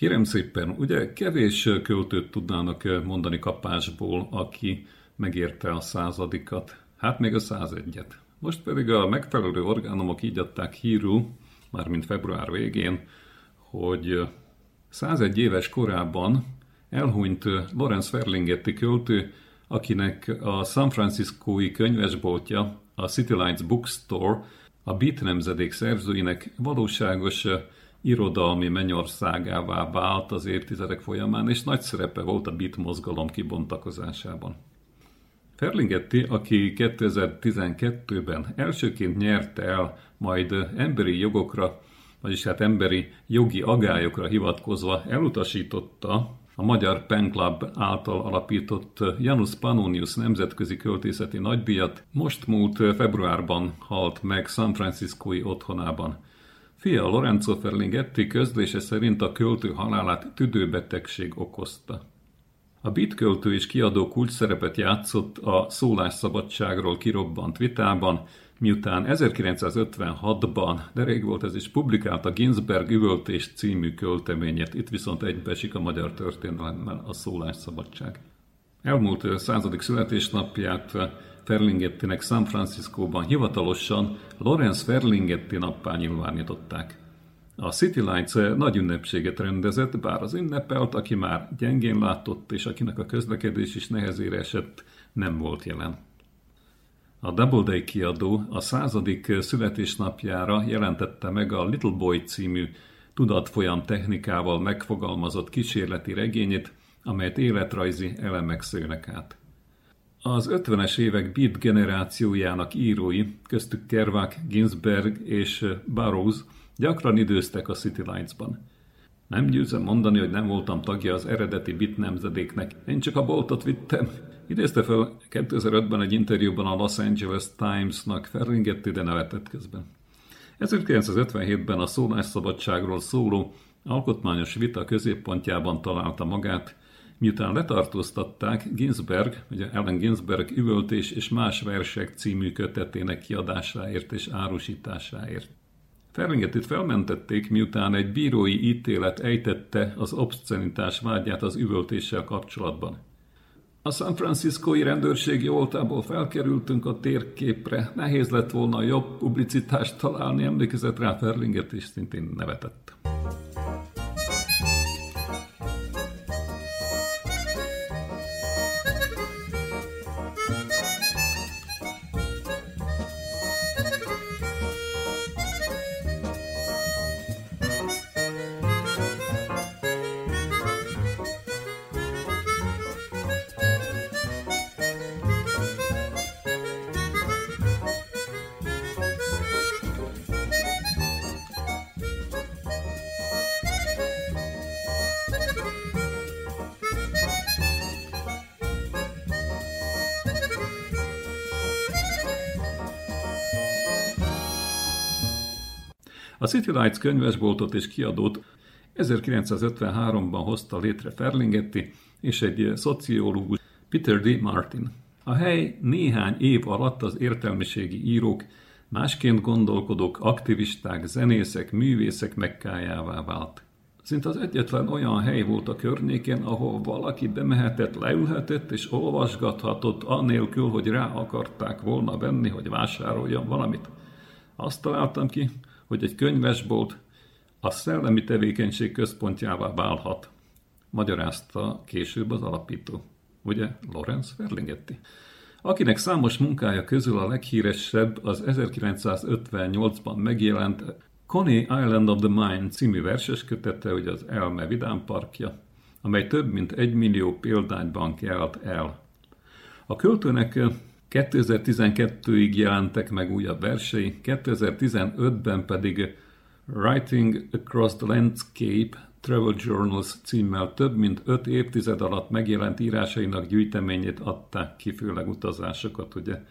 Kérem szépen, ugye kevés költőt tudnának mondani kapásból, aki megérte a századikat, hát még a százegyet. Most pedig a megfelelő orgánumok így adták hírú, mármint február végén, hogy 101 éves korában elhunyt Lorenz Ferlinghetti költő, akinek a San Franciscói könyvesboltja, a City Lights Bookstore, a Beat nemzedék szerzőinek valóságos irodalmi mennyországává vált az évtizedek folyamán, és nagy szerepe volt a beat mozgalom kibontakozásában. Ferlinghetti, aki 2012-ben elsőként nyerte el, majd emberi jogokra, vagyis hát emberi jogi agályokra hivatkozva elutasította a Magyar Pen Club által alapított Janus Pannonius nemzetközi költészeti nagydíjat, most múlt februárban halt meg San Franciscói otthonában. Fia Lorenzo Ferlinghetti közlése szerint a költő halálát tüdőbetegség okozta. A Beat költő és kiadó kulcs szerepet játszott a szólásszabadságról kirobbant vitában, miután 1956-ban, de rég volt ez is, publikálta Ginsberg üvöltés című költeményet, itt viszont egybeesik a magyar történelemmel a szólásszabadság. Elmúlt századik születésnapját Ferlinghettinek San Franciscóban hivatalosan Lorenz Ferlinghetti nappá nyilvánították. A City Lights nagy ünnepséget rendezett, bár az ünnepelt, aki már gyengén látott, és akinek a közlekedés is nehezére esett, nem volt jelen. A Doubleday kiadó a századik születésnapjára jelentette meg a Little Boy című tudatfolyam technikával megfogalmazott kísérleti regényét, amelyet életrajzi elemek szőnek át. Az 50-es évek beat generációjának írói, köztük Kerouac, Ginsberg és Burroughs gyakran időztek a City Lights-ban. Nem győzem mondani, hogy nem voltam tagja az eredeti bit nemzedéknek. Én csak a boltot vittem. Idézte fel 2005-ben egy interjúban a Los Angeles Times-nak Ferlinghetti, de nevetett közben. 1957-ben a szólásszabadságról szóló alkotmányos vita középpontjában találta magát, Miután letartóztatták, Ginsberg, ugye Ellen Ginsberg üvöltés és más versek című kötetének kiadásáért és árusításáért. Ferlingetit felmentették, miután egy bírói ítélet ejtette az obscenitás vágyát az üvöltéssel kapcsolatban. A San Franciscoi rendőrségi oltából felkerültünk a térképre, nehéz lett volna jobb publicitást találni, emlékezett rá Ferlinget, és szintén nevetett. City Lights könyvesboltot és kiadót 1953-ban hozta létre Ferlinghetti és egy szociológus Peter D. Martin. A hely néhány év alatt az értelmiségi írók, másként gondolkodók, aktivisták, zenészek, művészek mekkájává vált. Szinte az egyetlen olyan hely volt a környéken, ahol valaki bemehetett, leülhetett és olvasgathatott, anélkül, hogy rá akarták volna venni, hogy vásároljon valamit. Azt találtam ki, hogy egy könyvesbolt a szellemi tevékenység központjává válhat, magyarázta később az alapító, ugye Lorenz Ferlinghetti, akinek számos munkája közül a leghíresebb az 1958-ban megjelent Coney Island of the Mind című verses kötete, hogy az Elme Vidám Parkja, amely több mint egy millió példányban kelt el. A költőnek 2012-ig jelentek meg újabb versei, 2015-ben pedig Writing Across the Landscape Travel Journals címmel több mint öt évtized alatt megjelent írásainak gyűjteményét adták ki, főleg utazásokat, ugye,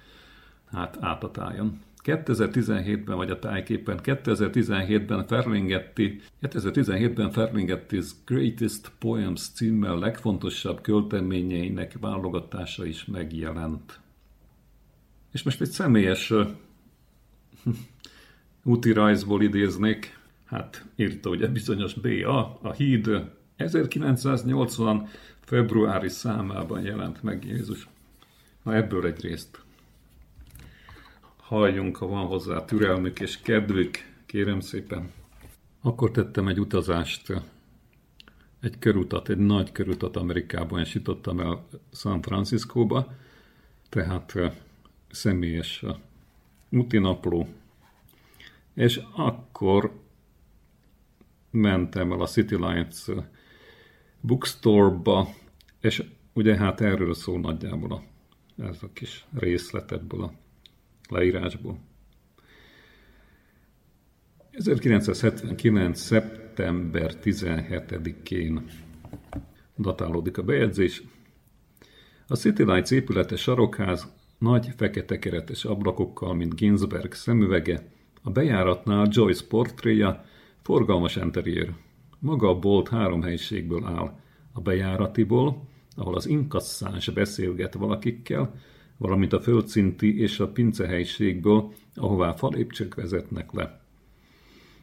hát át a tájon. 2017-ben, vagy a tájképpen, 2017-ben Ferlinghetti, 2017-ben Ferlinghetti's Greatest Poems címmel legfontosabb költeményeinek válogatása is megjelent. És most egy személyes úti rajzból idéznék, hát írta ugye bizonyos B.A. a híd 1980 februári számában jelent meg Jézus. Na ebből egy részt halljunk, ha van hozzá türelmük és kedvük, kérem szépen. Akkor tettem egy utazást, egy körutat, egy nagy körutat Amerikában, és jutottam el San Franciscóba, tehát személyes napló, és akkor mentem el a City Lights bookstore-ba, és ugye hát erről szól nagyjából a, ez a kis részlet ebből a leírásból. 1979. szeptember 17-én datálódik a bejegyzés. A City Lights épülete sarokház nagy fekete keretes ablakokkal, mint Ginsberg szemüvege, a bejáratnál Joyce portréja, forgalmas interiőr. Maga a bolt három helyiségből áll. A bejáratiból, ahol az inkasszáns beszélget valakikkel, valamint a földszinti és a pincehelyiségből, ahová falépcsők vezetnek le.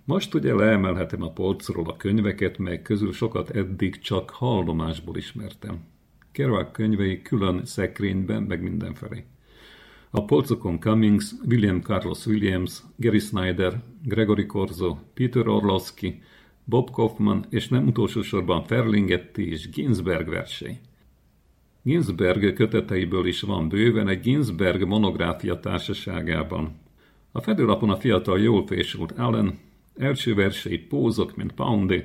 Most ugye leemelhetem a polcról a könyveket, mely közül sokat eddig csak hallomásból ismertem. Kerouac könyvei külön szekrényben, meg mindenfelé. A polcokon Cummings, William Carlos Williams, Gary Snyder, Gregory Corzo, Peter Orlowski, Bob Kaufman és nem utolsó sorban Ferlinghetti és Ginsberg versei. Ginsberg köteteiből is van bőven egy Ginsberg monográfia társaságában. A fedőlapon a fiatal jól fésült Allen, első versei pózok, mint Poundy.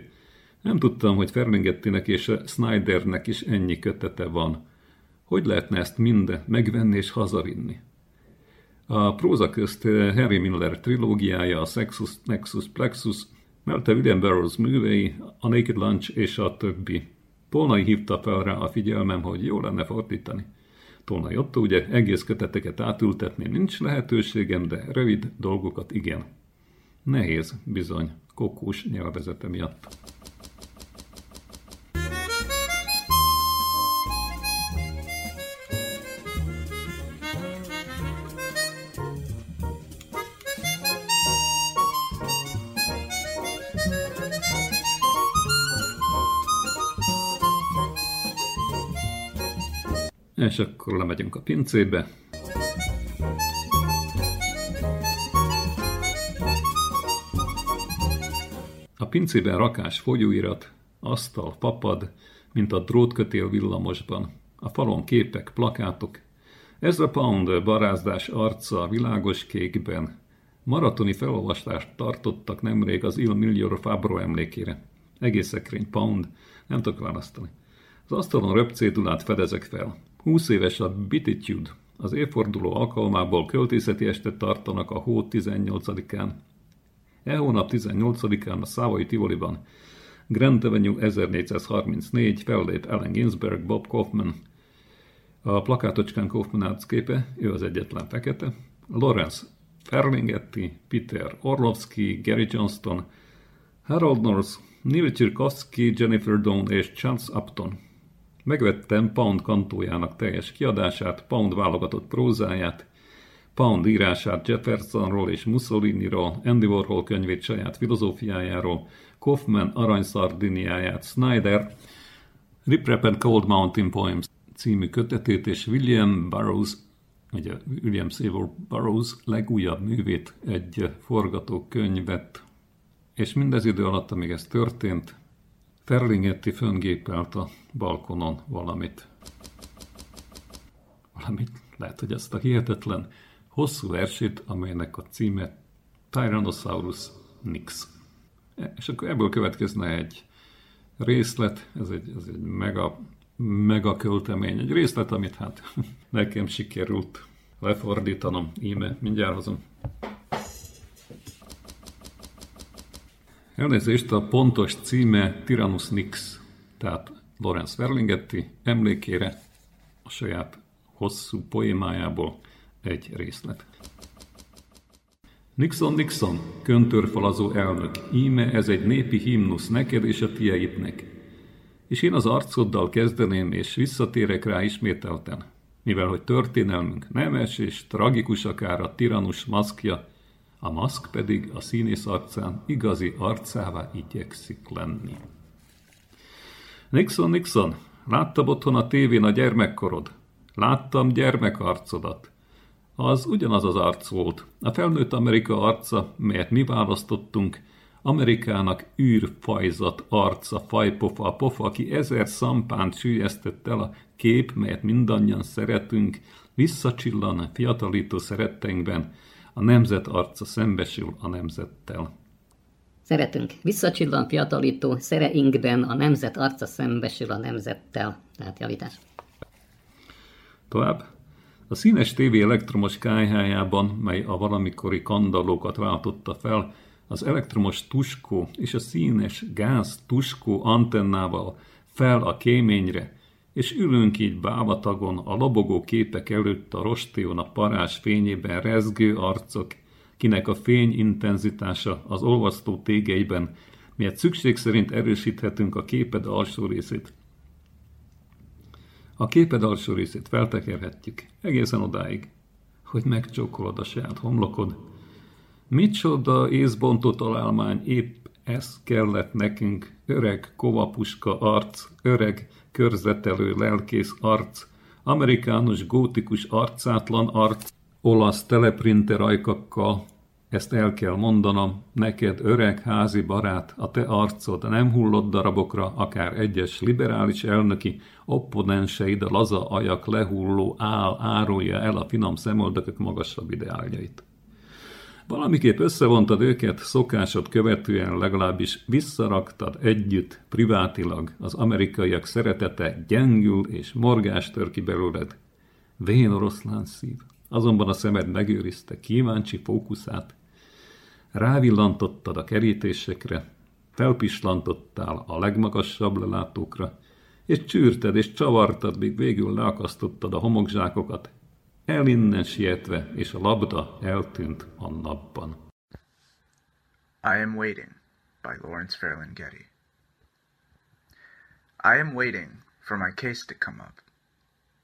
Nem tudtam, hogy Ferlinghettinek és Snydernek is ennyi kötete van. Hogy lehetne ezt mind megvenni és hazavinni? A próza közt Harry Miller trilógiája, a Sexus, Nexus, Plexus, Melte William Burroughs művei, a Naked Lunch és a többi. Tolnai hívta fel rá a figyelmem, hogy jó lenne fordítani. Tolnai Otto ugye egész köteteket átültetni nincs lehetőségem, de rövid dolgokat igen. Nehéz, bizony, kokós nyelvezete miatt. És akkor lemegyünk a pincébe. A pincében rakás folyóirat, asztal, papad, mint a drótkötél villamosban. A falon képek, plakátok. a Pound barázdás arca világos kékben. Maratoni felolvastást tartottak nemrég az Il Miglior Fabro emlékére. Egész szekrény Pound, nem tudok választani. Az asztalon röpcédulát fedezek fel. 20 éves a Bititude. Az évforduló alkalmából költészeti estet tartanak a hó 18-án. E hónap 18-án a Szávai Tivoliban Grand Avenue 1434 fellép Allen Ginsberg, Bob Kaufman. A plakátocskán Kaufman arcképe, ő az egyetlen fekete. Lawrence Ferlinghetti, Peter Orlovsky, Gary Johnston, Harold North, Neil Tchaikovsky, Jennifer Dawn és Charles Upton. Megvettem Pound kantójának teljes kiadását, Pound válogatott prózáját, Pound írását Jeffersonról és Mussoliniról, Andy Warhol könyvét saját filozófiájáról, Kaufman aranyszardiniáját, Snyder, Rip Rap and Cold Mountain Poems című kötetét és William Burroughs, ugye William Seymour Burroughs legújabb művét, egy forgatókönyvet, és mindez idő alatt, amíg ez történt, Terlingetti föngépelt a balkonon valamit. Valamit, lehet, hogy ezt a hihetetlen hosszú versét, amelynek a címe Tyrannosaurus Nix. E, és akkor ebből következne egy részlet, ez egy, ez egy mega, mega költemény, egy részlet, amit hát nekem sikerült lefordítanom. Íme, mindjárt hozom. Elnézést, a pontos címe Tyrannus Nix, tehát Lorenz Verlingetti emlékére a saját hosszú poémájából egy részlet. Nixon, Nixon, köntörfalazó elnök, íme ez egy népi himnusz neked és a tieidnek. És én az arcoddal kezdeném, és visszatérek rá ismételten, mivel hogy történelmünk nemes és tragikus akár a tiranus maszkja, a maszk pedig a színész arcán igazi arcává igyekszik lenni. Nixon, Nixon, láttam otthon a tévén a gyermekkorod. Láttam gyermekarcodat. Az ugyanaz az arc volt. A felnőtt Amerika arca, melyet mi választottunk, Amerikának űrfajzat arca, fajpofa, pofa, aki ezer szampánt sűjesztett el a kép, melyet mindannyian szeretünk, visszacsillan fiatalító szeretteinkben, a nemzet arca szembesül a nemzettel. Szeretünk visszacsillan fiatalító szereinkben, a nemzet arca szembesül a nemzettel. Tehát javítás. Tovább. A színes tévé elektromos kájhájában, mely a valamikori kandallókat váltotta fel, az elektromos tuskó és a színes gáz tuskó antennával fel a kéményre, és ülünk így bávatagon a lobogó képek előtt a rostéon a parás fényében rezgő arcok, kinek a fény intenzitása az olvasztó tégeiben, miért szükség szerint erősíthetünk a képed alsó részét. A képed alsó részét feltekerhetjük egészen odáig, hogy megcsókolod a saját homlokod. Micsoda észbontó találmány, épp ez kellett nekünk, öreg kovapuska arc, öreg körzetelő lelkész arc, amerikánus gótikus arcátlan arc, olasz teleprinter ajkakkal, ezt el kell mondanom, neked öreg házi barát, a te arcod nem hullott darabokra, akár egyes liberális elnöki opponenseid a laza ajak lehulló áll árulja el a finom szemöldökök magasabb ideáljait. Valamiképp összevontad őket, szokásod követően legalábbis visszaraktad együtt, privátilag, az amerikaiak szeretete gyengül és morgás tör ki belőled. Vén oroszlán szív. Azonban a szemed megőrizte kíváncsi fókuszát, Rávillantottad a kerítésekre, felpislantottál a legmagasabb lelátókra, és csűrted és csavartad, míg végül leakasztottad a homokzsákokat, el innen sietve, és a labda eltűnt a napban. I am waiting by Lawrence Fairland-Getty. I am waiting for my case to come up,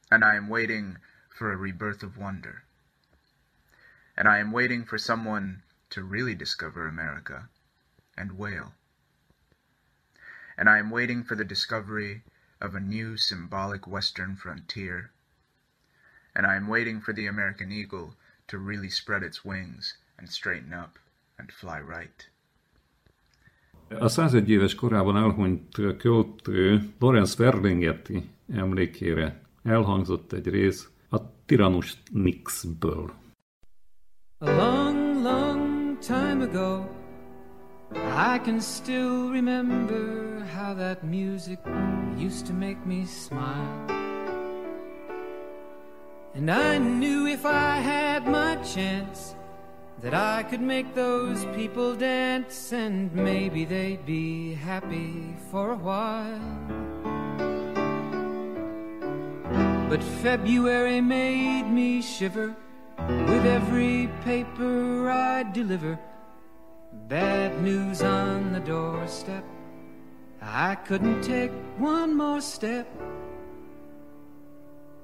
and I am waiting for a rebirth of wonder, and I am waiting for someone to really discover America and whale. And I am waiting for the discovery of a new symbolic western frontier. And I am waiting for the American eagle to really spread its wings and straighten up and fly right. A 101 éves korában elhunyt költő Lorenz Ferlinghetti emlékére elhangzott egy rész a Tyrannus Nixből. Along time ago. I can still remember how that music used to make me smile. And I knew if I had my chance that I could make those people dance and maybe they'd be happy for a while. But February made me shiver with every paper I deliver. Bad news on the doorstep. I couldn't take one more step.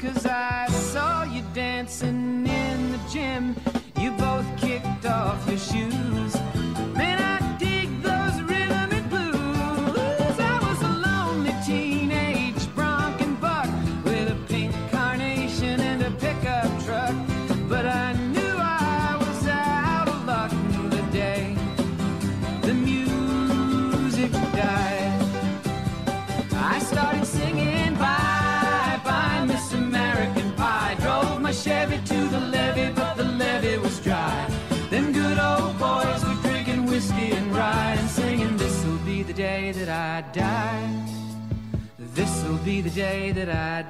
cause I would be the day that I'd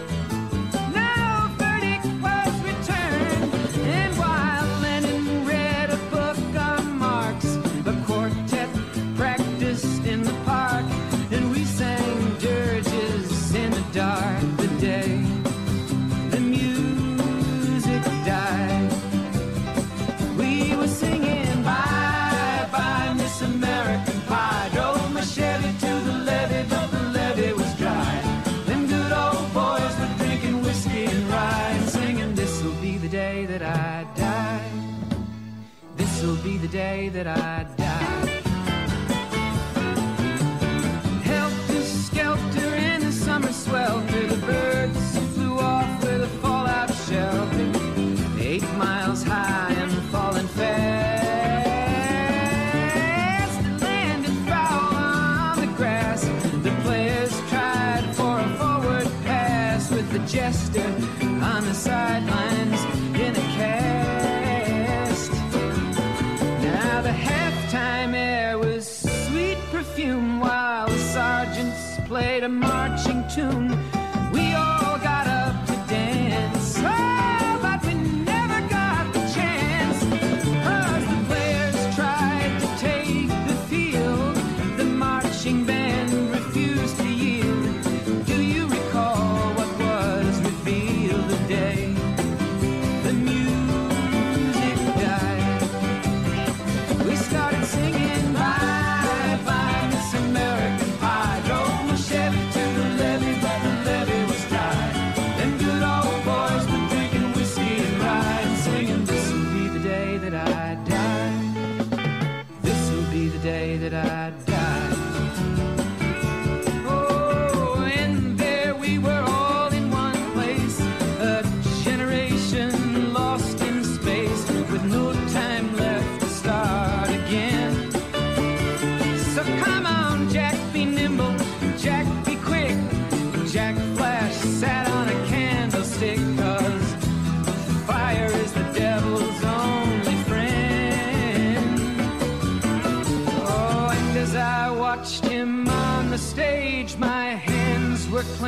that I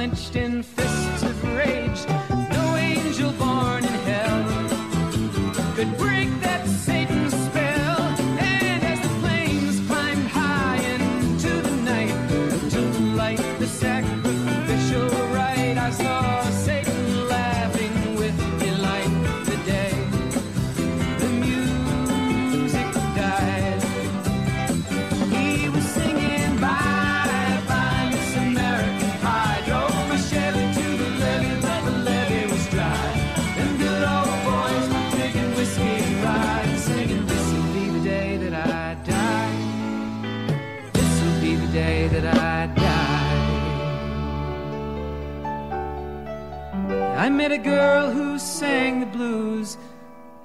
clenched in met a girl who sang the blues,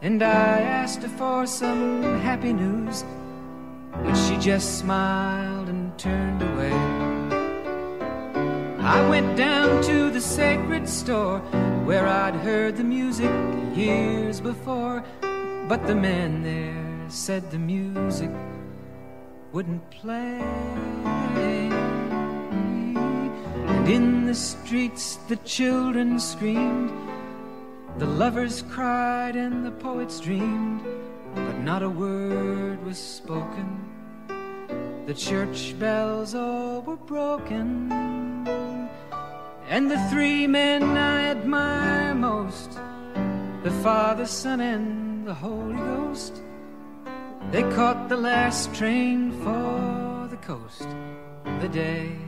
and I asked her for some happy news, but she just smiled and turned away. I went down to the sacred store where I'd heard the music years before, but the man there said the music wouldn't play. In the streets the children screamed, the lovers cried, and the poets dreamed, but not a word was spoken. The church bells all were broken. And the three men I admire most, the Father, Son, and the Holy Ghost, they caught the last train for the coast the day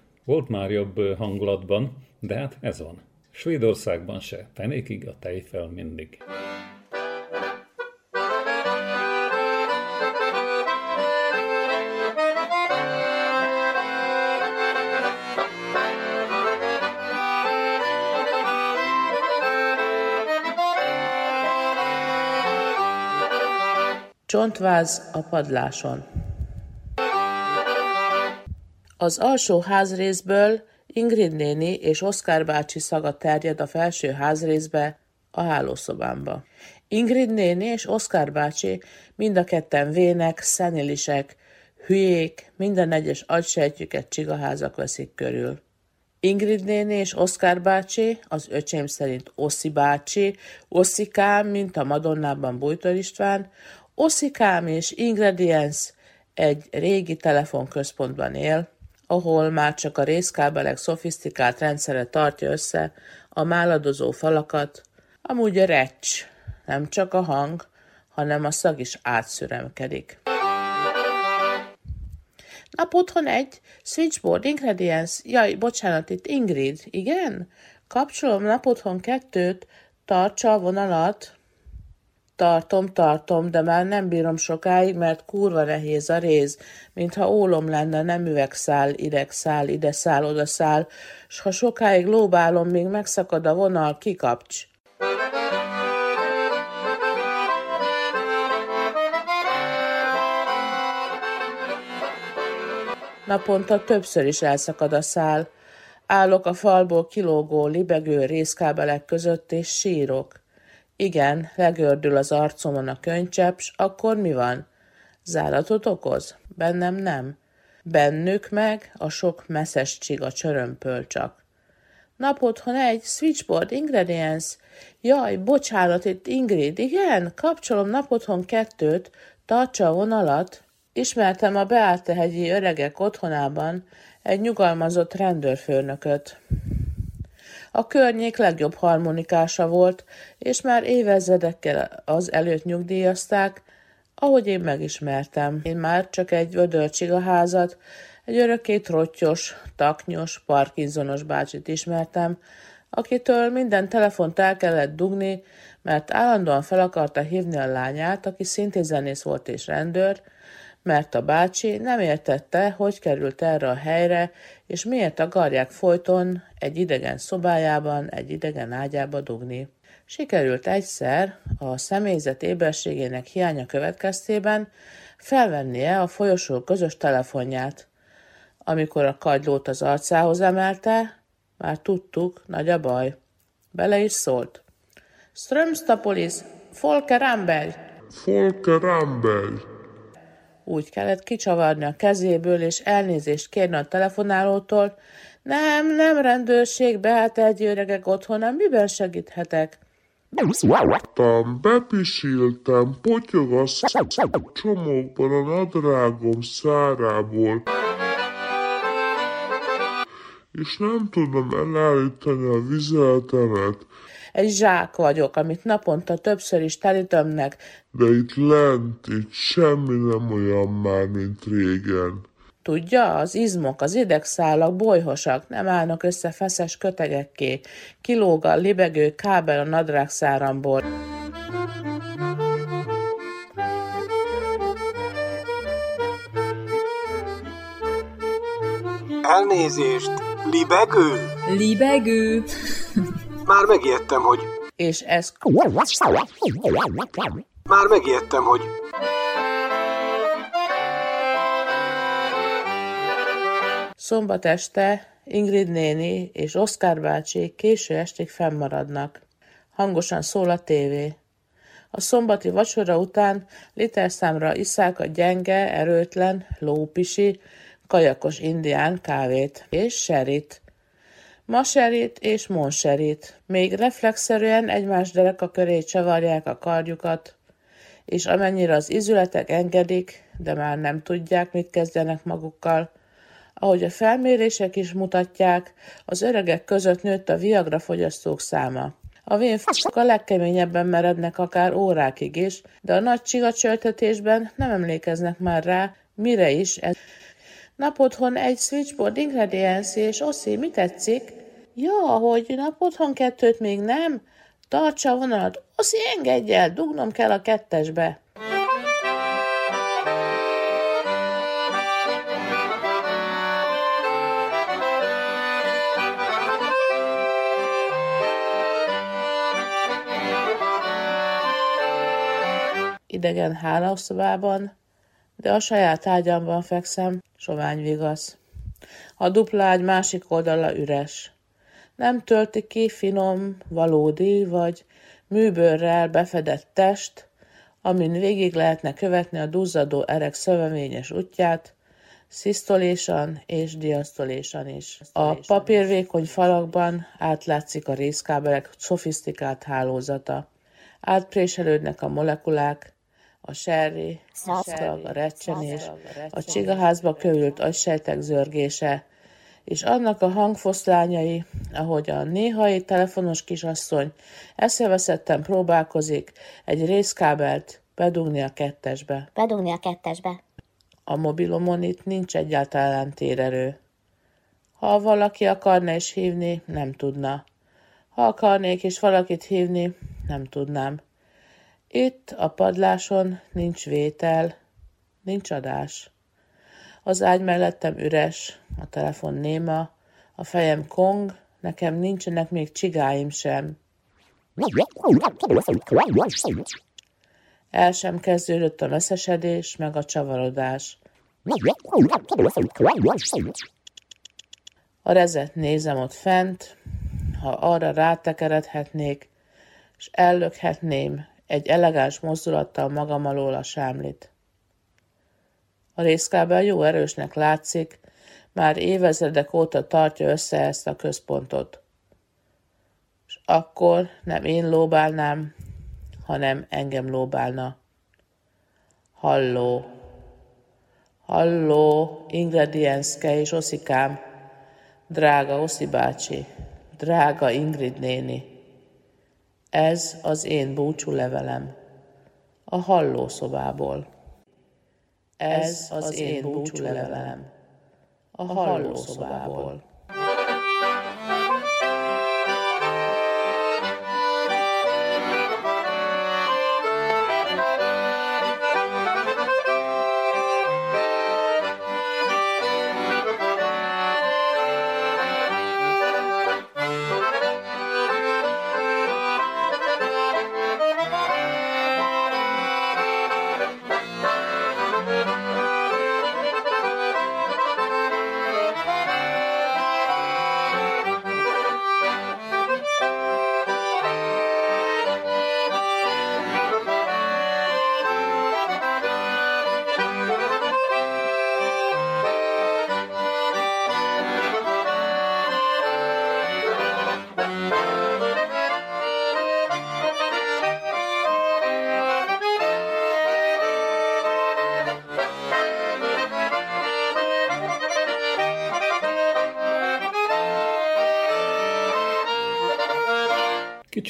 volt már jobb hangulatban, de hát ez van. Svédországban se, fenékig a tejfel mindig. Csontváz a padláson Az alsó házrészből Ingrid néni és Oszkár bácsi szaga terjed a felső házrészbe, a hálószobámba. Ingrid néni és Oszkár bácsi mind a ketten vének, szenilisek, hülyék, minden egyes agysejtjüket csigaházak veszik körül. Ingrid néni és Oszkár bácsi, az öcsém szerint Oszi bácsi, Oszikám, mint a Madonnában Bújtor István, Oszikám és Ingredients egy régi telefonközpontban él, ahol már csak a részkábelek szofisztikált rendszere tartja össze a máladozó falakat, amúgy a recs, nem csak a hang, hanem a szag is átszüremkedik. Nap otthon egy, switchboard, ingredients, jaj, bocsánat, itt Ingrid, igen? Kapcsolom nap otthon kettőt, tartsa a vonalat, Tartom, tartom, de már nem bírom sokáig, mert kurva nehéz a réz, mintha ólom lenne, nem üvegszál, idegszál, ide szál, oda szál, s ha sokáig lóbálom, még megszakad a vonal, kikapcs. Naponta többször is elszakad a szál. Állok a falból kilógó, libegő részkábelek között, és sírok. Igen, legördül az arcomon a könycsepp, s akkor mi van? Záratot okoz? Bennem nem. Bennük meg a sok messzes csiga csörömpöl csak. Nap otthon egy, switchboard, ingredients. Jaj, bocsánat, itt Ingrid, igen, kapcsolom nap otthon kettőt, tartsa a vonalat. Ismertem a Beátehegyi öregek otthonában egy nyugalmazott rendőrfőnököt. A környék legjobb harmonikása volt, és már évezredekkel az előtt nyugdíjazták, ahogy én megismertem. Én már csak egy vödörcsigaházat, egy örökké trottyos, taknyos, parkinsonos bácsit ismertem, akitől minden telefont el kellett dugni, mert állandóan fel akarta hívni a lányát, aki szintén zenész volt és rendőr, mert a bácsi nem értette, hogy került erre a helyre, és miért akarják folyton egy idegen szobájában, egy idegen ágyába dugni. Sikerült egyszer a személyzet éberségének hiánya következtében felvennie a folyosó közös telefonját. Amikor a kagylót az arcához emelte, már tudtuk, nagy a baj. Bele is szólt. Strömstapolis, Folker Ambel! Folker Ambel! Úgy kellett kicsavarni a kezéből, és elnézést kérni a telefonálótól. Nem, nem rendőrség, beállt öregek otthon, miben segíthetek? Tam, bepisiltem, potyog a csomókban a nadrágom szárából, és nem tudom elállítani a vizeletemet, egy zsák vagyok, amit naponta többször is telítömnek. De itt lent, itt semmi nem olyan már, mint régen. Tudja, az izmok, az idegszálak bolyhosak, nem állnak össze feszes kötegekké. Kilóg a libegő kábel a nadrágszáramból. Elnézést, libegő? Libegő. Már megijedtem, hogy... És ez... Már megijedtem, hogy... Szombat este Ingrid néni és Oszkár bácsi késő estig fennmaradnak. Hangosan szól a tévé. A szombati vacsora után literszámra iszák a gyenge, erőtlen, lópisi, kajakos indián kávét és serit. Maserit és monserit. Még reflexzerűen egymás dereka köré csavarják a kardjukat, és amennyire az izületek engedik, de már nem tudják, mit kezdjenek magukkal, ahogy a felmérések is mutatják, az öregek között nőtt a viagra fogyasztók száma. A vénfok a legkeményebben merednek akár órákig is, de a nagy csigacsöltetésben nem emlékeznek már rá, mire is ez. Napotthon egy switchboard ingredienci és oszi, mi tetszik? Ja, hogy napotthon kettőt még nem? Tartsa a vonalat, oszi, engedj el, dugnom kell a kettesbe. idegen hálószobában, de a saját ágyamban fekszem, sovány vigasz. A dupla ágy másik oldala üres. Nem tölti ki finom, valódi vagy. Műbőrrel befedett test, amin végig lehetne követni a duzzadó erek szövevényes útját, szisztolésan és diasztolésan is. A papírvékony falakban átlátszik a részkábelek szofisztikált hálózata. Átpréselődnek a molekulák, a serri, a szag, a recsenés, a csigaházba kövült agysejtek zörgése, és annak a hangfoszlányai, ahogy a néhai telefonos kisasszony eszeveszetten próbálkozik egy részkábelt bedugni a kettesbe. Bedugni a kettesbe. A mobilomon itt nincs egyáltalán térerő. Ha valaki akarna is hívni, nem tudna. Ha akarnék is valakit hívni, nem tudnám. Itt a padláson nincs vétel, nincs adás. Az ágy mellettem üres, a telefon néma, a fejem kong, nekem nincsenek még csigáim sem. El sem kezdődött a messzesedés, meg a csavarodás. A rezet nézem ott fent, ha arra rátekeredhetnék, és ellökhetném egy elegáns mozdulattal magam alól a sámlit. A részkábel jó erősnek látszik, már évezredek óta tartja össze ezt a központot. És akkor nem én lóbálnám, hanem engem lóbálna. Halló! Halló, Ingredienszke és Oszikám, drága Oszi bácsi, drága Ingrid néni. Ez az én búcsú levelem. A hallószobából. Ez az én búcsú levelem. A hallószobából.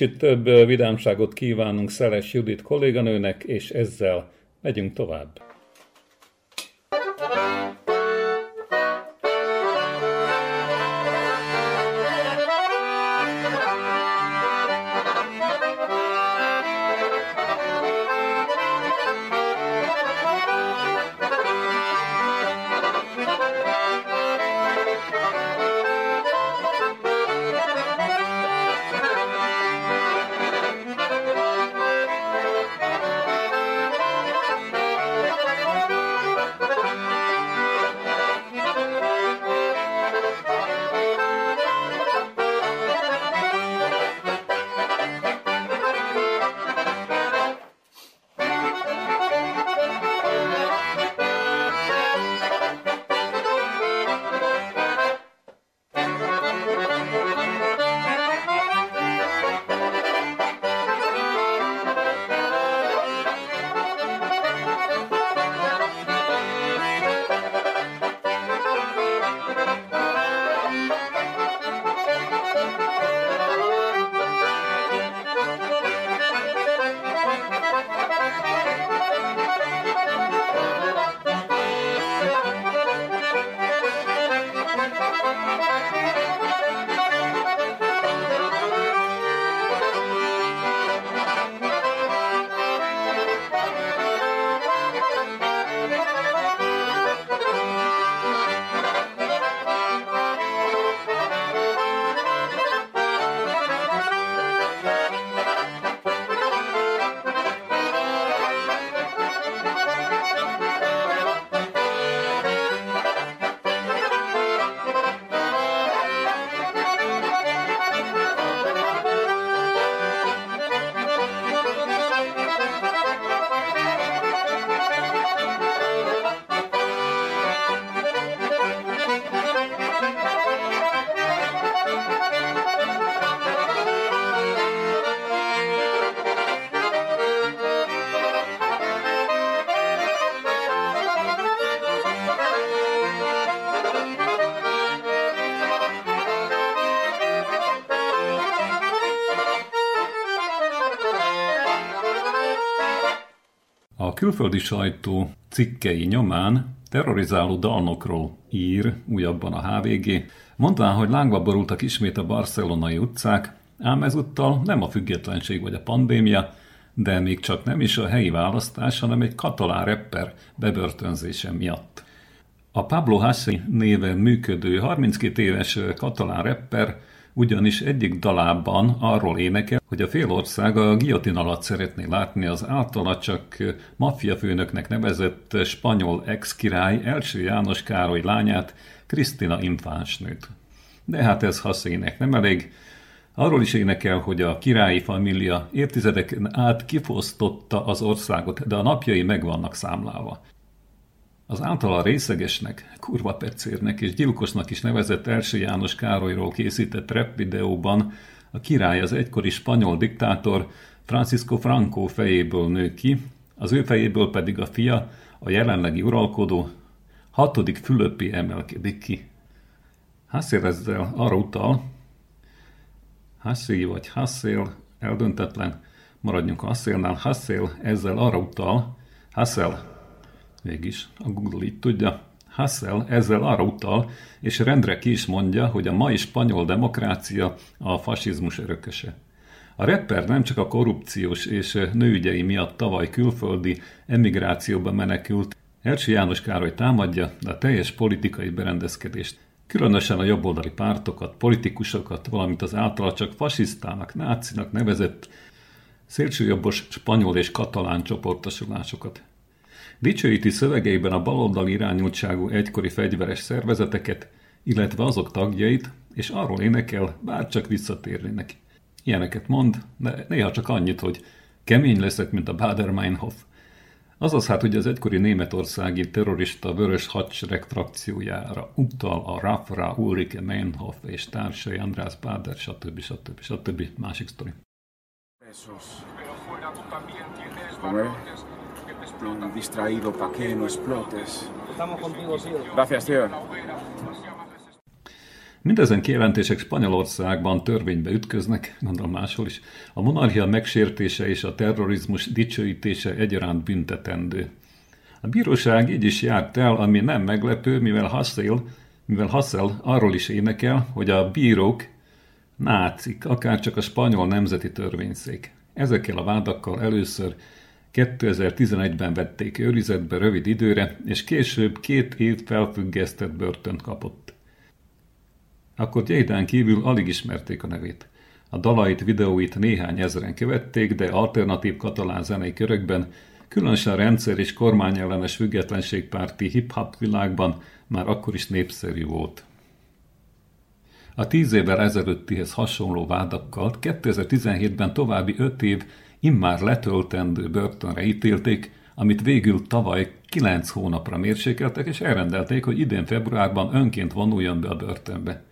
Kicsit több vidámságot kívánunk Szeles Judit kolléganőnek, és ezzel megyünk tovább. Külföldi sajtó cikkei nyomán terrorizáló dalnokról ír újabban a HVG, mondván, hogy lángba borultak ismét a barcelonai utcák, ám ezúttal nem a függetlenség vagy a pandémia, de még csak nem is a helyi választás, hanem egy katalán rapper bebörtönzése miatt. A Pablo Hassi néven működő 32 éves katalán rapper ugyanis egyik dalában arról énekel, hogy a félország a giotin alatt szeretné látni az általa csak maffiafőnöknek nevezett spanyol ex-király első János Károly lányát, Krisztina infánsnőt. De hát ez haszének nem elég. Arról is énekel, hogy a királyi família évtizedeken át kifosztotta az országot, de a napjai meg vannak számlálva. Az általa részegesnek, kurva pecérnek és gyilkosnak is nevezett első János Károlyról készített rap videóban a király az egykori spanyol diktátor Francisco Franco fejéből nő ki, az ő fejéből pedig a fia, a jelenlegi uralkodó, hatodik Fülöpi emelkedik ki. Hassel ezzel arra utal, Hassel vagy Hassel, eldöntetlen, maradjunk a Hasselnál, Hassel ezzel arra utal, Hassel Mégis, a Google így tudja. Hassel ezzel arra utal, és rendre ki is mondja, hogy a mai spanyol demokrácia a fasizmus örököse. A rapper nem csak a korrupciós és nőügyei miatt tavaly külföldi emigrációba menekült, Ercsi János Károly támadja a teljes politikai berendezkedést, különösen a jobboldali pártokat, politikusokat, valamint az általa csak fasisztának, nácinak nevezett szélsőjobbos spanyol és katalán csoportosulásokat. Dicsőíti szövegeiben a baloldal irányultságú egykori fegyveres szervezeteket, illetve azok tagjait, és arról énekel, bár csak visszatérnének. Ilyeneket mond, de néha csak annyit, hogy kemény leszek, mint a Bader-Meinhof. Azaz hát, hogy az egykori németországi terrorista vörös hadsereg frakciójára utal a Rafra, Ulrike Meinhof és társai András Bader, stb. stb. stb. Másik sztori. Distraído para que no explotes. Estamos contigo, tío. Gracias, tío. Mindezen kijelentések Spanyolországban törvénybe ütköznek, gondolom máshol is. A monarchia megsértése és a terrorizmus dicsőítése egyaránt büntetendő. A bíróság így is járt el, ami nem meglepő, mivel Hassel, mivel Hassel arról is énekel, hogy a bírók nácik, akár csak a spanyol nemzeti törvényszék. Ezekkel a vádakkal először 2011-ben vették őrizetbe rövid időre, és később két év felfüggesztett börtönt kapott. Akkor Gyeidán kívül alig ismerték a nevét. A dalait, videóit néhány ezeren követték, de alternatív katalán zenei körökben, különösen rendszer és kormányellenes függetlenségpárti hip-hop világban már akkor is népszerű volt. A tíz évvel ezelőttihez hasonló vádakkal 2017-ben további öt év immár letöltendő börtönre ítélték, amit végül tavaly kilenc hónapra mérsékeltek, és elrendelték, hogy idén februárban önként vonuljon be a börtönbe.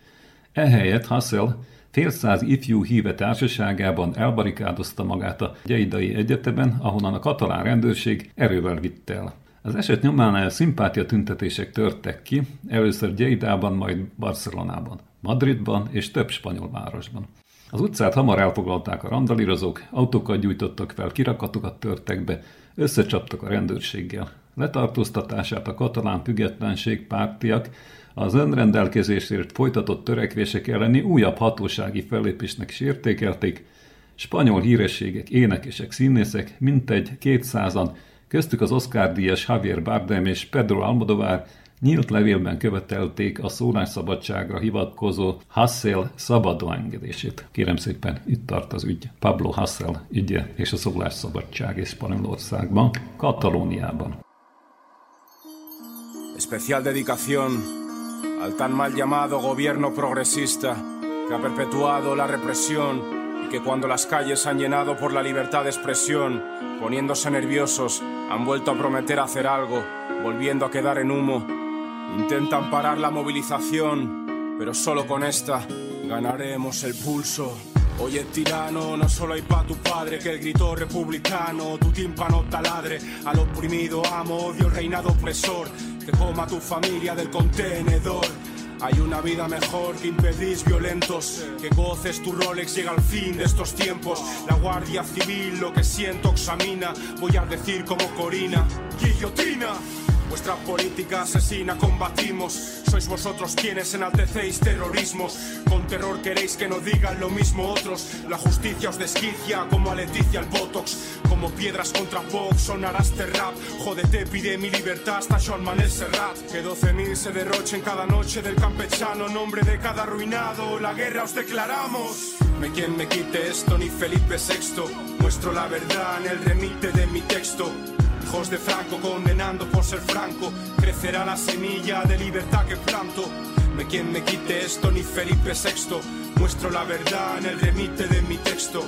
Ehelyett Hassel félszáz ifjú híve társaságában elbarikádozta magát a Gyeidai Egyetemen, ahonnan a katalán rendőrség erővel vitte el. Az eset nyomán szimpátia tüntetések törtek ki, először Gyeidában, majd Barcelonában, Madridban és több spanyol városban. Az utcát hamar elfoglalták a randalírozók, autókat gyújtottak fel, kirakatokat törtek be, összecsaptak a rendőrséggel. Letartóztatását a katalán függetlenség pártiak az önrendelkezésért folytatott törekvések elleni újabb hatósági fellépésnek is értékelték, spanyol hírességek, énekesek, színészek, mintegy kétszázan, köztük az Oscar-díjas Javier Bardem és Pedro Almodovar nyílt levélben követelték a szólásszabadságra hivatkozó Hassel szabadó engedését. Kérem szépen, itt tart az ügy. Pablo Hassel ügye és a szólásszabadság Spanyolországban, Katalóniában. Especial dedicación al tan mal llamado gobierno progresista que ha perpetuado la represión y que cuando las calles han llenado por la libertad de expresión, poniéndose nerviosos, han vuelto a prometer hacer algo, volviendo a quedar en humo Intentan parar la movilización, pero solo con esta ganaremos el pulso. Oye, tirano, no solo hay pa' tu padre que el grito republicano, tu tímpano taladre, al oprimido amo, odio el reinado opresor, que coma tu familia del contenedor. Hay una vida mejor que impedís violentos, que goces tu Rolex, llega al fin de estos tiempos. La Guardia Civil lo que siento examina, voy a decir como Corina, guillotina. Vuestra política asesina combatimos. Sois vosotros quienes enaltecéis terrorismos. Con terror queréis que no digan lo mismo otros. La justicia os desquicia como a Leticia el Botox. Como piedras contra Vox sonará este rap. Jódete, pide mi libertad hasta Sean Manel Serrat. Que 12.000 se derrochen cada noche del campechano. Nombre de cada arruinado, la guerra os declaramos. Me quien me quite esto, ni Felipe VI. Muestro la verdad en el remite de mi texto. Hijos de Franco condenando por ser franco, crecerá la semilla de libertad que planto. Me quien me quite esto ni Felipe VI, muestro la verdad en el remite de mi texto.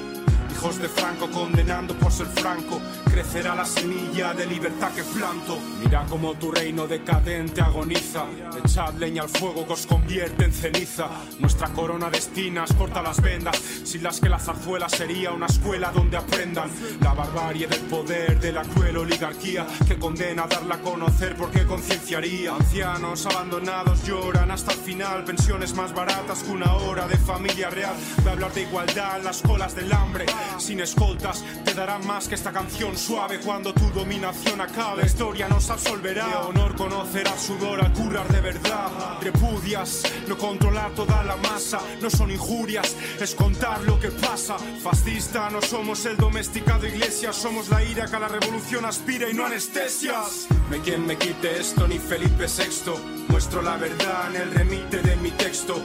Hijos de Franco condenando por ser franco, crecerá la semilla de libertad que planto. Mira como tu reino decadente agoniza, echad leña al fuego que os convierte en ceniza. Nuestra corona de espinas corta las vendas, sin las que la zarzuela sería una escuela donde aprendan la barbarie del poder de la cruel oligarquía que condena darla a conocer porque concienciaría. Ancianos abandonados lloran hasta el final, pensiones más baratas que una hora de familia real. Voy a hablar de igualdad en las colas del hambre, sin escoltas, te dará más que esta canción suave cuando tu dominación acabe. La historia nos absolverá. De honor conocerá sudor al curar de verdad. Repudias, no controlar toda la masa. No son injurias, es contar lo que pasa. Fascista, no somos el domesticado iglesia. Somos la ira que a la revolución aspira y no anestesias. Me quien me quite esto, ni Felipe VI. Muestro la verdad en el remite de mi texto.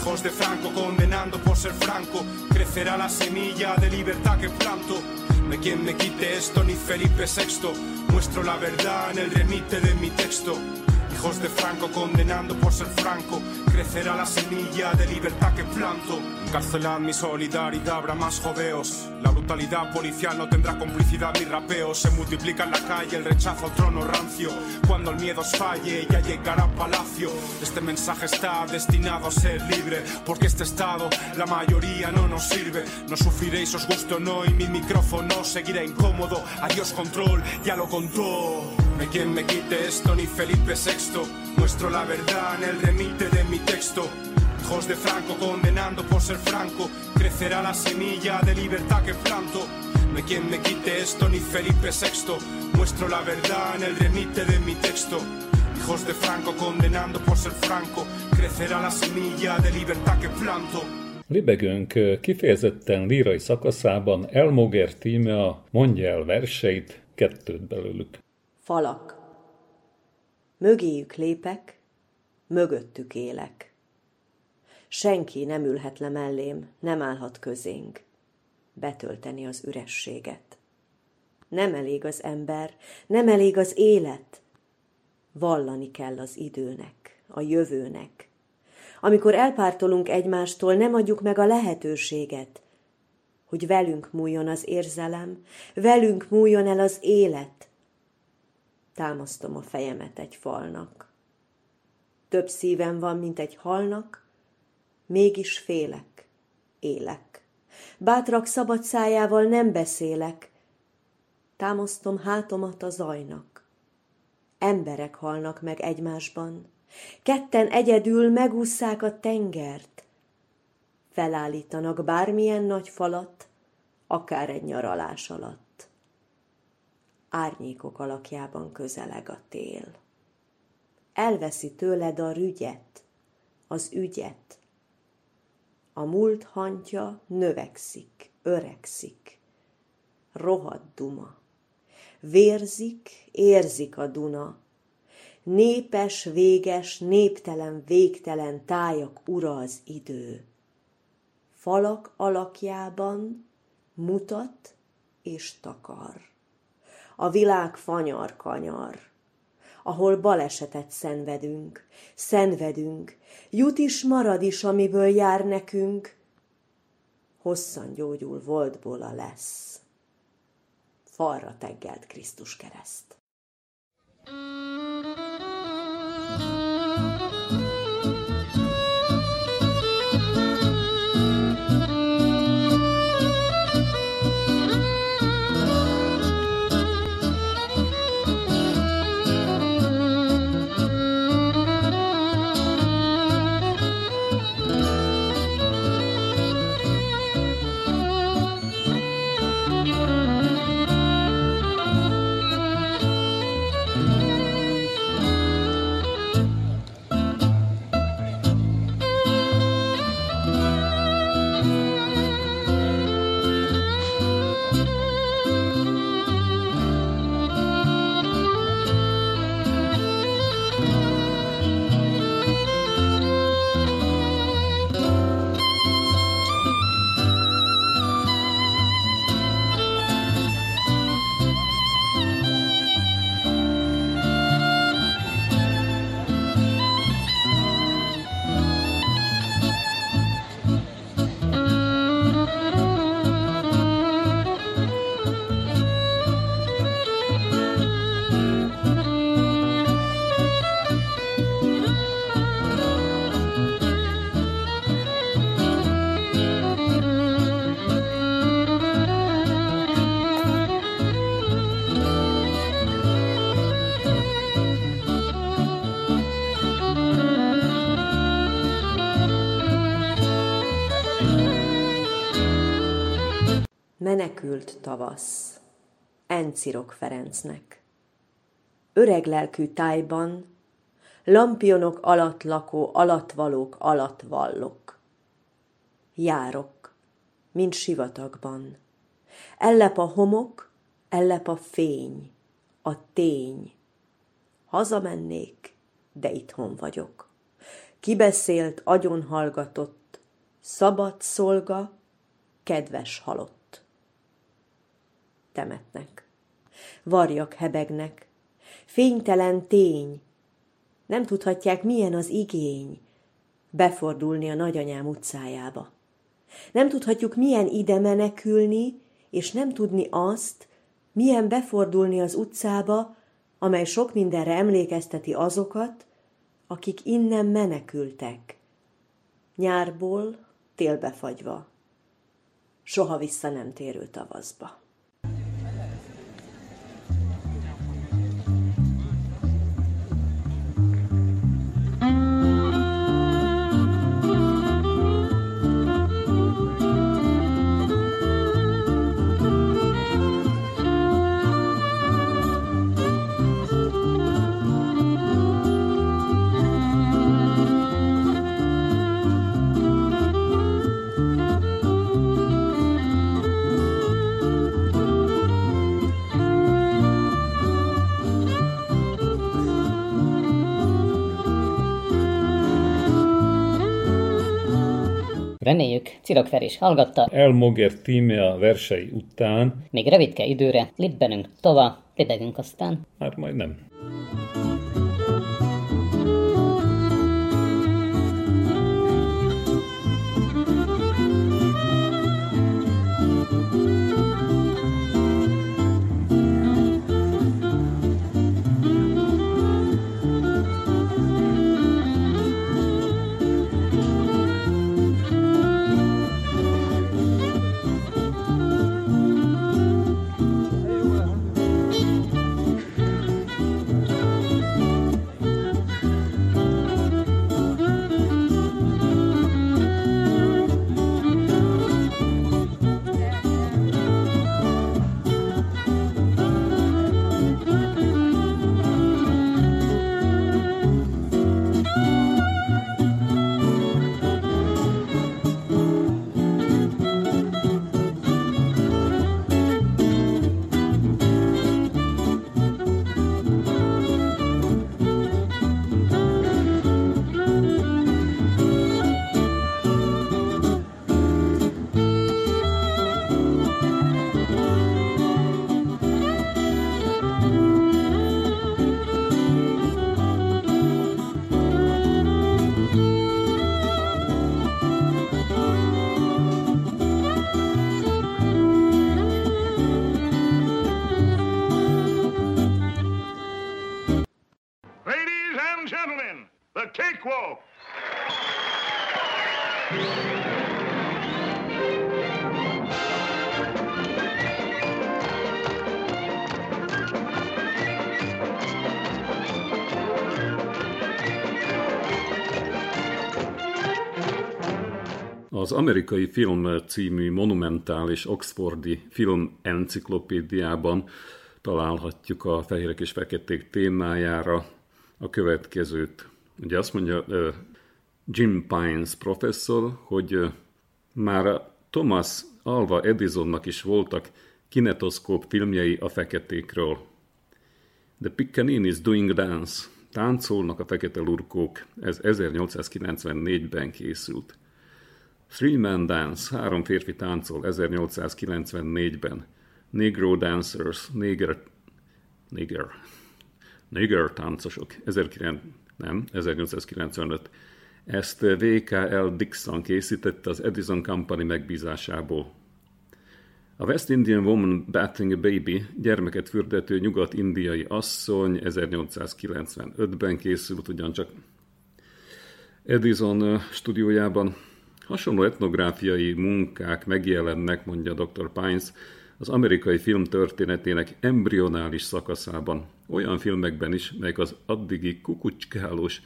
Hijos de Franco condenando por ser franco, crecerá la semilla de libertad que planto. Me quien me quite esto, ni Felipe VI. Muestro la verdad en el remite de mi texto. Hijos de Franco condenando por ser franco, crecerá la semilla de libertad que planto. Encarcelad mi solidaridad, habrá más jodeos. La brutalidad policial no tendrá complicidad ni rapeo. Se multiplica en la calle el rechazo trono rancio. Cuando el miedo os falle, ya llegará palacio. Este mensaje está destinado a ser libre, porque este estado, la mayoría no nos sirve. No sufriréis, os gusto no, y mi micrófono seguirá incómodo. Adiós control, ya lo contó. Me quien me quite esto, ni Felipe VI. Muestro la verdad en el remite de mi texto. Hijos de Franco condenando por ser franco, crecerá la semilla de libertad que planto. No hay quien me quite esto ni Felipe VI. Muestro la verdad en el remite de mi texto. Hijos de Franco condenando por ser franco, crecerá la semilla de libertad que planto. Libegőnk kifejezetten lírai szakaszában Elmoger tíme a Mondja el verseit, kettőt belőlük. Falak. Mögéjük lépek, mögöttük élek. Senki nem ülhet le mellém, nem állhat közénk. Betölteni az ürességet. Nem elég az ember, nem elég az élet. Vallani kell az időnek, a jövőnek. Amikor elpártolunk egymástól, nem adjuk meg a lehetőséget, hogy velünk múljon az érzelem, velünk múljon el az élet. Támasztom a fejemet egy falnak. Több szívem van, mint egy halnak, mégis félek, élek. Bátrak szabad szájával nem beszélek, támasztom hátomat a zajnak. Emberek halnak meg egymásban, ketten egyedül megússzák a tengert, felállítanak bármilyen nagy falat, akár egy nyaralás alatt. Árnyékok alakjában közeleg a tél. Elveszi tőled a rügyet, az ügyet. A múlt hantja növekszik, öregszik. Rohadt duma. Vérzik, érzik a Duna. Népes, véges, néptelen, végtelen tájak ura az idő. Falak alakjában mutat és takar. A világ fanyar-kanyar, ahol balesetet szenvedünk, szenvedünk, jut is, marad is, amiből jár nekünk, hosszan gyógyul voltból a lesz. Falra teggelt Krisztus kereszt. Menekült tavasz. Encirok Ferencnek. Öreg lelkű tájban, lampionok alatt lakó alatvalók alatt vallok. Járok, mint sivatagban. Ellep a homok, ellep a fény, a tény. Hazamennék, de itthon vagyok. Kibeszélt, agyon hallgatott, szabad szolga, kedves halott temetnek. Varjak hebegnek. Fénytelen tény. Nem tudhatják, milyen az igény befordulni a nagyanyám utcájába. Nem tudhatjuk, milyen ide menekülni, és nem tudni azt, milyen befordulni az utcába, amely sok mindenre emlékezteti azokat, akik innen menekültek. Nyárból télbe fagyva, soha vissza nem térő tavaszba. Reméljük, Cirokfer is hallgatta, El Moger tímea versei után, még rövidke időre libbenünk tova, libegünk aztán. hát majd nem. Az amerikai film című monumentális Oxfordi film enciklopédiában találhatjuk a fehérek és feketék témájára a következőt. Ugye azt mondja Jim Pines professzor, hogy már Thomas Alva Edisonnak is voltak kinetoszkóp filmjei a feketékről. The Pickaninnies Doing Dance, táncolnak a fekete lurkók, ez 1894-ben készült. Three Man Dance, három férfi táncol 1894-ben. Negro Dancers, Neger, Neger, Neger táncosok, 19, nem, 1895. Ezt VKL Dixon készítette az Edison Company megbízásából. A West Indian Woman Bathing a Baby, gyermeket fürdető nyugat-indiai asszony 1895-ben készült ugyancsak Edison stúdiójában. Hasonló etnográfiai munkák megjelennek, mondja dr. Pines, az amerikai film történetének embrionális szakaszában, olyan filmekben is, melyek az addigi kukucskálós,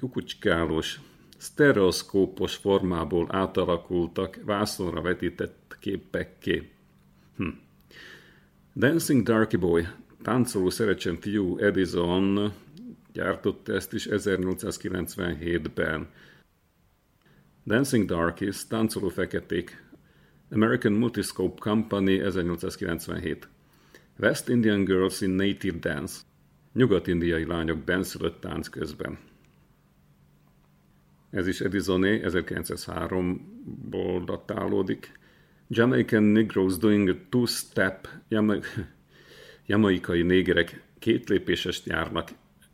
kukucskálós, sztereoszkópos formából átalakultak vászonra vetített képekké. Hm. Dancing Darky Boy, táncoló szerecsen fiú Edison gyártotta ezt is 1897-ben. Dancing Darkies, táncoló feketék, American Multiscope Company 1897. West Indian Girls in Native Dance. Nyugat-indiai lányok benszülött tánc közben. Ez is Edisoné 1903-ból datálódik. Jamaican Negroes doing a two-step, jama- jamaikai négerek kétlépésest járnak.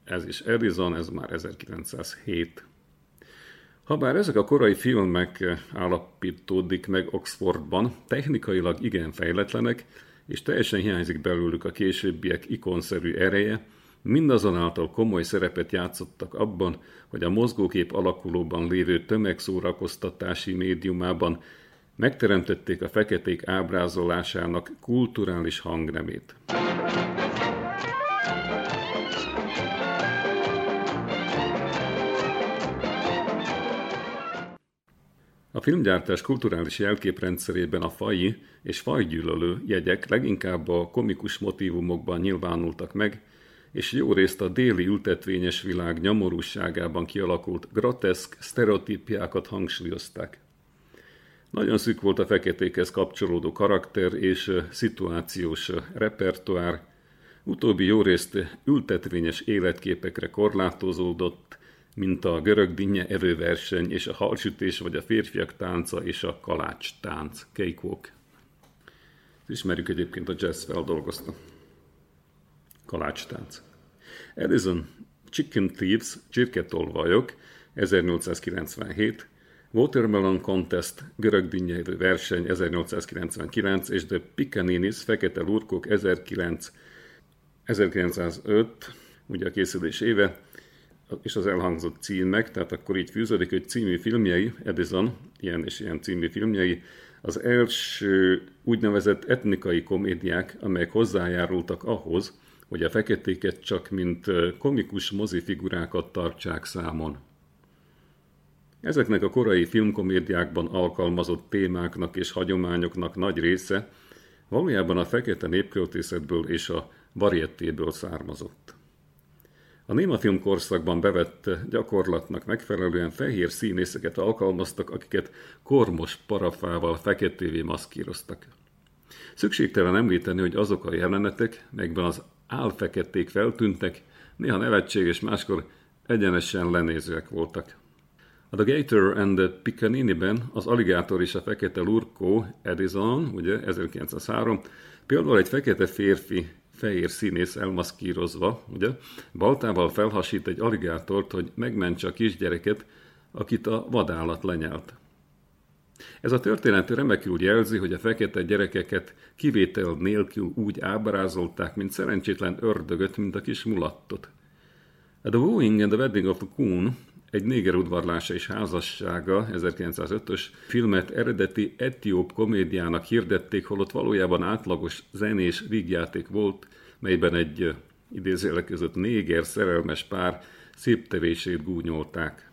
Ez is Edison, ez már 1907. Habár ezek a korai filmek állapítódik meg Oxfordban, technikailag igen fejletlenek, és teljesen hiányzik belőlük a későbbiek ikonszerű ereje, mindazonáltal komoly szerepet játszottak abban, hogy a mozgókép alakulóban lévő tömegszórakoztatási médiumában megteremtették a feketék ábrázolásának kulturális hangnemét. A filmgyártás kulturális jelképrendszerében a faji és fajgyűlölő jegyek leginkább a komikus motívumokban nyilvánultak meg, és jó részt a déli ültetvényes világ nyomorúságában kialakult groteszk sztereotípiákat hangsúlyozták. Nagyon szűk volt a feketékhez kapcsolódó karakter és szituációs repertoár, utóbbi jó részt ültetvényes életképekre korlátozódott, mint a görög dinnye evőverseny és a halsütés, vagy a férfiak tánca és a kalács tánc, cakewalk. Ismerjük egyébként a jazz feldolgozta. Kalács tánc. Edison Chicken Thieves, csirketolvajok, 1897, Watermelon Contest, görög dinnyelő verseny 1899 és The Picaninis, fekete lurkok 1900, 1905, ugye a készülés éve, és az elhangzott címek, tehát akkor így fűződik, hogy című filmjei, Edison, ilyen és ilyen című filmjei, az első úgynevezett etnikai komédiák, amelyek hozzájárultak ahhoz, hogy a feketéket csak mint komikus mozifigurákat tartsák számon. Ezeknek a korai filmkomédiákban alkalmazott témáknak és hagyományoknak nagy része valójában a fekete népköltészetből és a variettéből származott. A némafilm korszakban bevett gyakorlatnak megfelelően fehér színészeket alkalmaztak, akiket kormos parafával feketévé maszkíroztak. Szükségtelen említeni, hogy azok a jelenetek, melyekben az álfekették feltűntek, néha nevetséges, máskor egyenesen lenézőek voltak. A The Gator and the Piccaninny-ben az Alligátor és a Fekete Lurkó Edison, ugye 1903, például egy fekete férfi fehér színész elmaszkírozva, ugye, baltával felhasít egy alligátort, hogy megmentse a kisgyereket, akit a vadállat lenyelt. Ez a történet remekül jelzi, hogy a fekete gyerekeket kivétel nélkül úgy ábrázolták, mint szerencsétlen ördögöt, mint a kis mulattot. A The Wooing and the Wedding of the Coon egy néger udvarlása és házassága 1905-ös filmet eredeti etióp komédiának hirdették, holott valójában átlagos zenés vígjáték volt, melyben egy idézőjelek között néger szerelmes pár szép tevését gúnyolták.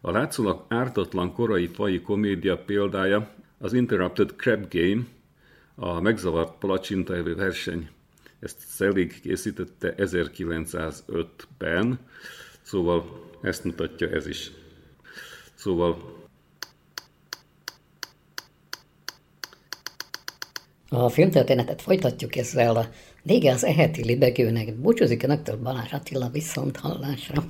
A látszólag ártatlan korai fai komédia példája az Interrupted Crab Game, a megzavart palacsintaevő verseny. Ezt Szelig készítette 1905-ben, szóval ezt mutatja ez is. Szóval A filmtörténetet folytatjuk ezzel a vége az eheti libegőnek. Búcsúzik önöktől Balázs Attila viszont hallásra.